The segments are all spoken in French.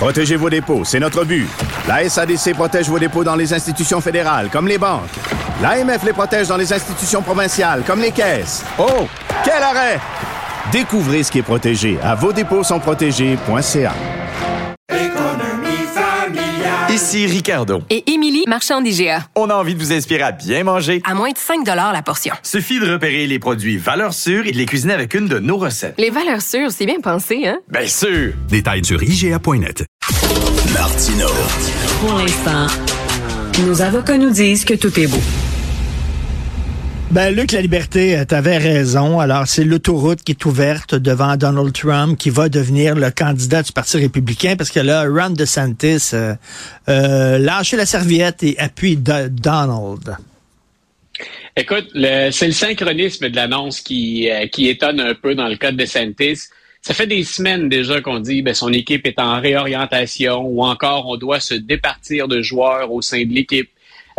Protégez vos dépôts, c'est notre but. La SADC protège vos dépôts dans les institutions fédérales, comme les banques. L'AMF les protège dans les institutions provinciales, comme les caisses. Oh, quel arrêt! Découvrez ce qui est protégé à vos dépôts sont protégés.ca. Ici Ricardo. Et Émilie, marchand d'IGA. On a envie de vous inspirer à bien manger. À moins de 5 la portion. Suffit de repérer les produits valeurs sûres et de les cuisiner avec une de nos recettes. Les valeurs sûres, c'est bien pensé, hein? Bien sûr! Détails sur IGA.net. Martino. Pour l'instant, nos avocats nous disent que tout est beau. Ben, Luc, la liberté, euh, t'avais raison. Alors, c'est l'autoroute qui est ouverte devant Donald Trump qui va devenir le candidat du Parti républicain parce que là, Ron DeSantis euh, euh, lâche la serviette et appuie Do- Donald. Écoute, c'est le synchronisme de l'annonce qui, euh, qui étonne un peu dans le cas de DeSantis. Ça fait des semaines déjà qu'on dit ben son équipe est en réorientation ou encore on doit se départir de joueurs au sein de l'équipe.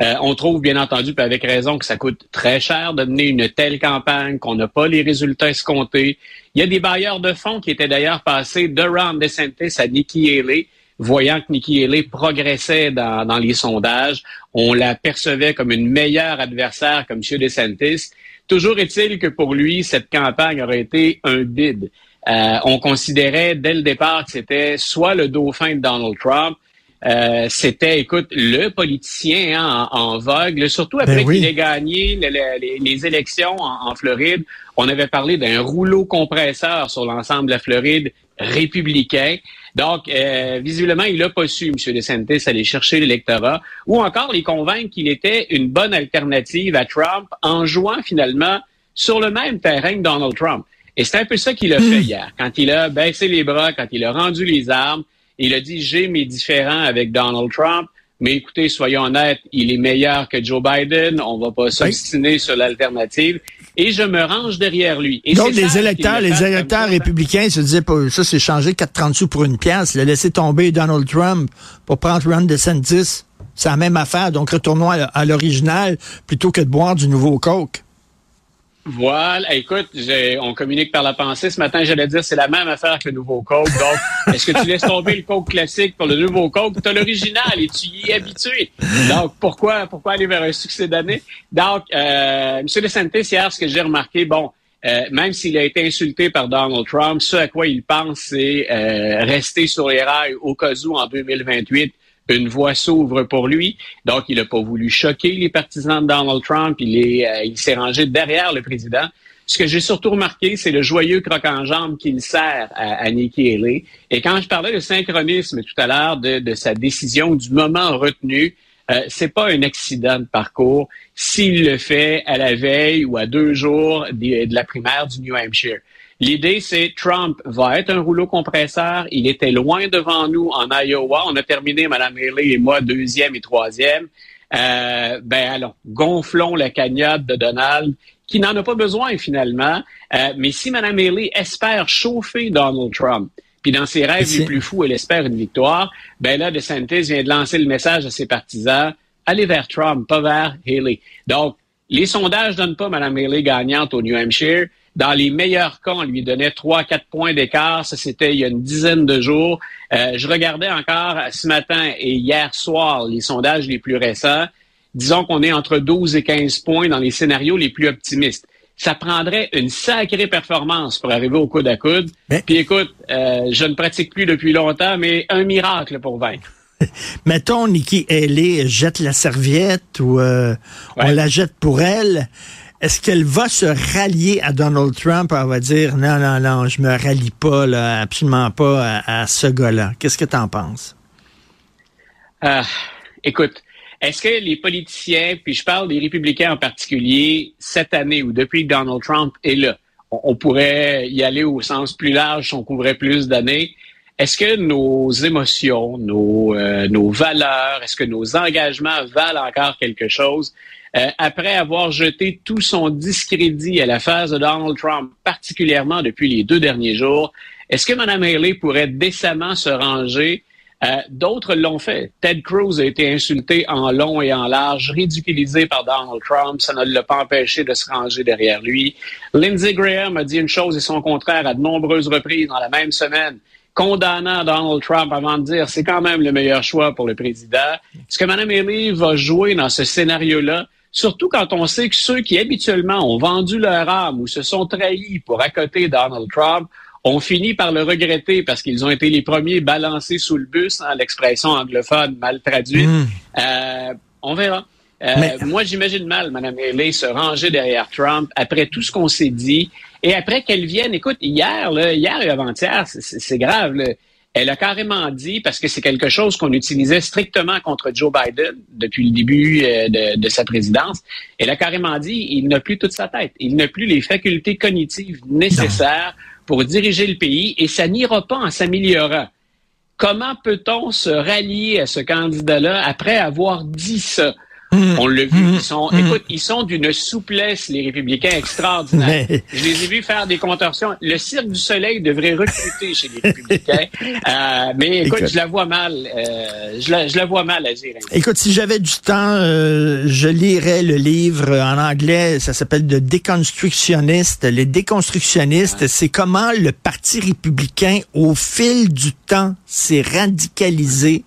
Euh, on trouve bien entendu, avec raison, que ça coûte très cher de mener une telle campagne, qu'on n'a pas les résultats escomptés. Il y a des bailleurs de fonds qui étaient d'ailleurs passés de Ron DeSantis à Nikki Haley, voyant que Nikki Haley progressait dans, dans les sondages. On la percevait comme une meilleure adversaire comme M. DeSantis. Toujours est-il que pour lui, cette campagne aurait été un bid. Euh, on considérait dès le départ que c'était soit le dauphin de Donald Trump, euh, c'était, écoute, le politicien hein, en, en vogue, là, surtout après Ben oui. qu'il ait gagné le- le- les, les élections en, en Floride. On avait parlé d'un rouleau compresseur sur l'ensemble de la Floride républicain. Donc, euh, visiblement, il n'a pas su, M. DeSantis, aller chercher l'électorat ou encore les convaincre qu'il était une bonne alternative à Trump en jouant finalement sur le même terrain que Donald Trump. Et c'est un peu ça qu'il a fait hier, quand il a baissé les bras, quand il a rendu les armes. Il a dit, j'ai mes différends avec Donald Trump, mais écoutez, soyons honnêtes, il est meilleur que Joe Biden. On va pas s'obstiner sur l'alternative. Et je me range derrière lui. Et Donc, les électeurs, les électeurs républicains se disaient, pas, ça, c'est changer 4,30 sous pour une pièce. Il a laissé tomber Donald Trump pour prendre Ron DeSantis. C'est la même affaire. Donc, retournons à, à l'original plutôt que de boire du nouveau Coke. Voilà, écoute, on communique par la pensée. Ce matin, j'allais dire c'est la même affaire que le nouveau Coke. Donc, est-ce que tu laisses tomber le Coke classique pour le nouveau Coke? Tu as l'original et tu y es habitué. Donc, pourquoi, pourquoi aller vers un succès d'année? Donc, euh, M. DeSantis, hier, ce que j'ai remarqué, bon, euh, même s'il a été insulté par Donald Trump, ce à quoi il pense, c'est euh, rester sur les rails au cas où en 2028 une voie s'ouvre pour lui. Donc, il n'a pas voulu choquer les partisans de Donald Trump. Il est, euh, il s'est rangé derrière le président. Ce que j'ai surtout remarqué, c'est le joyeux croc en jambe qu'il sert à, à Nikki Haley. Et quand je parlais de synchronisme tout à l'heure, de, de sa décision, du moment retenu, euh, c'est pas un accident de parcours s'il le fait à la veille ou à deux jours de, de la primaire du New Hampshire. L'idée, c'est Trump va être un rouleau compresseur. Il était loin devant nous en Iowa. On a terminé, Mme Haley et moi, deuxième et troisième. Euh, ben allons, gonflons la cagnotte de Donald, qui n'en a pas besoin finalement. Euh, mais si Mme Haley espère chauffer Donald Trump, puis dans ses rêves les plus fous, elle espère une victoire, ben là, DeSantis vient de lancer le message à ses partisans, allez vers Trump, pas vers Haley. Donc, les sondages donnent pas Mme Haley gagnante au New Hampshire. Dans les meilleurs cas, on lui donnait 3-4 points d'écart. Ça, c'était il y a une dizaine de jours. Euh, je regardais encore ce matin et hier soir les sondages les plus récents. Disons qu'on est entre 12 et 15 points dans les scénarios les plus optimistes. Ça prendrait une sacrée performance pour arriver au coude à coude. Puis écoute, euh, je ne pratique plus depuis longtemps, mais un miracle pour vaincre. Mettons, Nikki Haley jette la serviette ou euh, on la jette pour elle. Est-ce qu'elle va se rallier à Donald Trump? Elle va dire non, non, non, je me rallie pas, absolument pas à, ce gars-là. Qu'est-ce que tu en penses? Ah, écoute, est-ce que les politiciens, puis je parle des républicains en particulier, cette année ou depuis que Donald Trump est là, on, pourrait y aller au sens plus large si on couvrait plus d'années, est-ce que nos émotions, nos, euh, nos valeurs, est-ce que nos engagements valent encore quelque chose? Euh, après avoir jeté tout son discrédit à la phase de Donald Trump, particulièrement depuis les deux derniers jours, est-ce que Mme Haley pourrait décemment se ranger? Euh, D'autres l'ont fait. Ted Cruz a été insulté en long et en large, ridiculisé par Donald Trump. Ça ne l'a pas empêché de se ranger derrière lui. Lindsey Graham a dit une chose et son contraire à de nombreuses reprises dans la même semaine condamnant Donald Trump avant de dire c'est quand même le meilleur choix pour le président. Est-ce que Mme Haley va jouer dans ce scénario-là? Surtout quand on sait que ceux qui habituellement ont vendu leur âme ou se sont trahis pour accoter Donald Trump ont fini par le regretter parce qu'ils ont été les premiers balancés sous le bus, hein, l'expression anglophone mal traduite. Mm. Euh, on verra. Euh, Moi, j'imagine mal Mme Haley se ranger derrière Trump après tout ce qu'on s'est dit et après qu'elle vienne. Écoute, hier, là, hier et avant-hier, c'est grave. Là, elle a carrément dit, parce que c'est quelque chose qu'on utilisait strictement contre Joe Biden depuis le début euh, de, de, sa présidence, elle a carrément dit, il n'a plus toute sa tête. Il n'a plus les facultés cognitives nécessaires pour diriger le pays et ça n'ira pas en s'améliorant. Comment peut-on se rallier à ce candidat-là après avoir dit ça? Mmh. On l'a vu, Mmh. ils sont, Mmh. écoute, ils sont d'une souplesse, les républicains, extraordinaires. Mais- Je les ai vus faire des contorsions. Le Cirque du Soleil devrait recruter chez les républicains. Euh, mais écoute, Écoute. je la vois mal. euh, je, la, je la vois mal agir. ainsi. Écoute, si j'avais du temps, euh, je lirais le livre en anglais, ça s'appelle The Deconstructionist. Les déconstructionnistes, c'est comment le Parti républicain, au fil du temps, s'est radicalisé.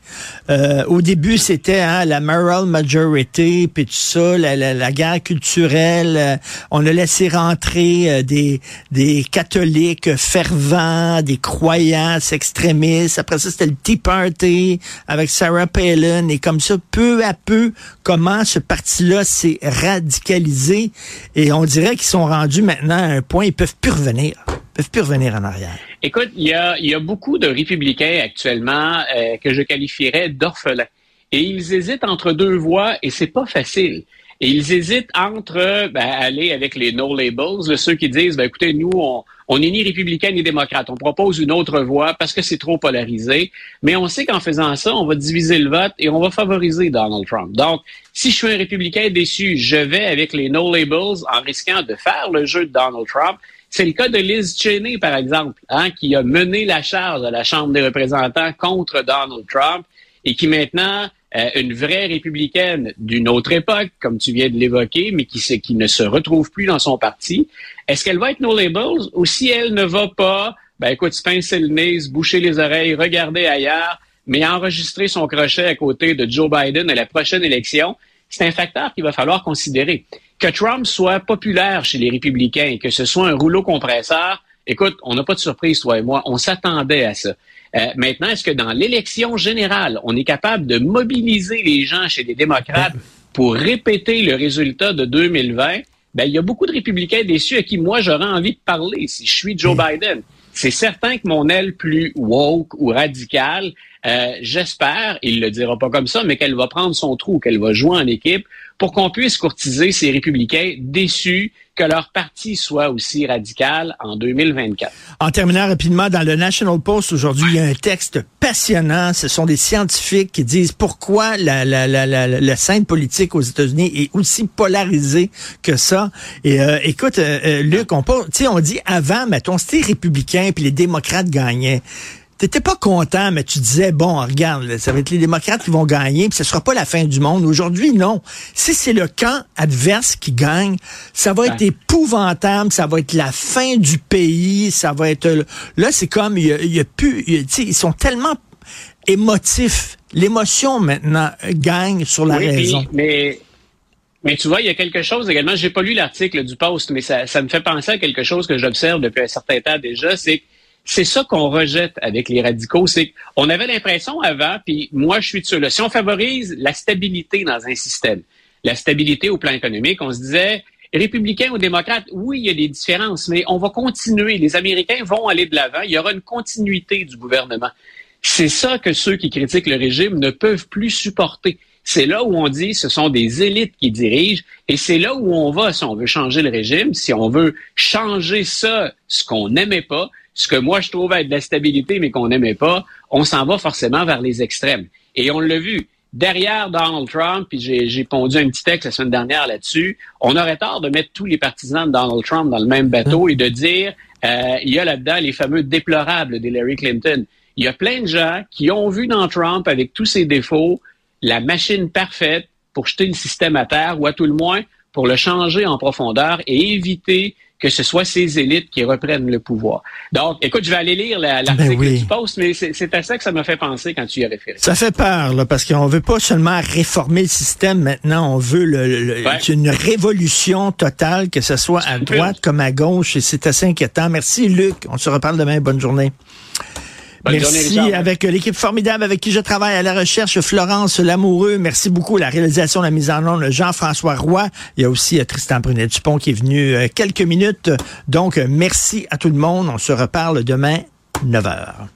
Euh, au début, c'était hein, la moral majority, puis tout ça, la, la- la guerre culturelle. euh, on a laissé rentrer euh, des, des catholiques fervents, des croyants extrémistes. Après ça, c'était le Tea Party avec Sarah Palin. Et comme ça, peu à peu, comment ce parti-là s'est radicalisé. Et on dirait qu'ils sont rendus maintenant à un point, ils peuvent plus revenir. Peuvent plus revenir en arrière. Écoute, il y a, y a beaucoup de républicains actuellement euh, que je qualifierais d'orphelins. Et ils hésitent entre deux voies et c'est pas facile. Et ils hésitent entre ben, aller avec les no labels, ceux qui disent, ben, écoutez, nous, on, on n'est ni républicain ni démocrate. On propose une autre voie parce que c'est trop polarisé. Mais on sait qu'en faisant ça, on va diviser le vote et on va favoriser Donald Trump. Donc, si je suis un républicain déçu, je vais avec les no labels en risquant de faire le jeu de Donald Trump. C'est le cas de Liz Cheney, par exemple, hein, qui a mené la charge à la Chambre des représentants contre Donald Trump et qui maintenant euh, une vraie républicaine d'une autre époque, comme tu viens de l'évoquer, mais qui, qui ne se retrouve plus dans son parti. Est-ce qu'elle va être no labels ou si elle ne va pas, ben écoute, pincer le nez, boucher les oreilles, regarder ailleurs, mais enregistrer son crochet à côté de Joe Biden à la prochaine élection, c'est un facteur qu'il va falloir considérer. Que Trump soit populaire chez les républicains et que ce soit un rouleau compresseur, écoute, on n'a pas de surprise, toi et moi, on s'attendait à ça. Euh, maintenant, est-ce que dans l'élection générale, on est capable de mobiliser les gens chez les démocrates pour répéter le résultat de 2020? Ben, il y a beaucoup de républicains déçus à qui moi j'aurais envie de parler si je suis Joe Biden. C'est certain que mon aile plus woke ou radicale, euh, j'espère, il le dira pas comme ça, mais qu'elle va prendre son trou, qu'elle va jouer en équipe pour qu'on puisse courtiser ces républicains déçus que leur parti soit aussi radical en 2024. En terminant rapidement, dans le National Post aujourd'hui, il y a un texte passionnant. Ce sont des scientifiques qui disent pourquoi la, la, la, la, la scène politique aux États-Unis est aussi polarisée que ça. Et euh, écoute, euh, euh, Luc, on, on dit avant, mettons, c'était républicain puis les démocrates gagnaient. T'étais pas content, mais tu disais, bon, regarde, là, ça va être les démocrates qui vont gagner, puis ce sera pas la fin du monde. Aujourd'hui, non. Si c'est le camp adverse qui gagne, ça va être épouvantable, ça va être la fin du pays, ça va être... euh, Là, c'est comme, il y a, il y a plus... y a- ils sont tellement émotifs. L'émotion, maintenant, euh, gagne sur la Oui, raison. mais, mais tu vois, il y a quelque chose également, j'ai pas lu l'article du Post, mais ça, ça me fait penser à quelque chose que j'observe depuis un certain temps déjà, c'est que c'est ça qu'on rejette avec les radicaux, c'est qu'on avait l'impression avant, puis moi je suis de ceux-là, si on favorise la stabilité dans un système, la stabilité au plan économique, on se disait, républicains ou démocrates, oui, il y a des différences, mais on va continuer, les Américains vont aller de l'avant, il y aura une continuité du gouvernement. C'est ça que ceux qui critiquent le régime ne peuvent plus supporter. C'est là où on dit ce sont des élites qui dirigent et c'est là où on va si on veut changer le régime, si on veut changer ça, ce qu'on n'aimait pas, ce que moi je trouve être de la stabilité, mais qu'on n'aimait pas, on s'en va forcément vers les extrêmes. Et on l'a vu. Derrière Donald Trump, puis j'ai pondu un petit texte la semaine dernière là-dessus, on aurait tort de mettre tous les partisans de Donald Trump dans le même bateau et de dire euh, il y a là-dedans les fameux déplorables d'Hillary Clinton. Il y a plein de gens qui ont vu dans Trump, avec tous ses défauts, la machine parfaite pour jeter le système à terre, ou à tout le moins pour le changer en profondeur et éviter que ce soit ces élites qui reprennent le pouvoir. Donc, écoute, je vais aller lire l'article Ben oui. du poste, mais c'est à ça que ça m'a fait penser quand tu y as référé. Ça fait peur, là, parce qu'on veut pas seulement réformer le système. Maintenant, on veut le, le- Ouais. une révolution totale, que ce soit à droite comme à gauche, et c'est assez inquiétant. Merci, Luc. On se reparle demain. Bonne journée. Bonne Merci avec l'équipe formidable avec qui je travaille à la recherche, Florence Lamoureux. Merci beaucoup. La réalisation, la mise en onde, Jean-François Roy. Il y a aussi euh, Tristan Brunet-Dupont qui est venu euh, quelques minutes. Donc, euh, merci à tout le monde. On se reparle demain, 9 heures.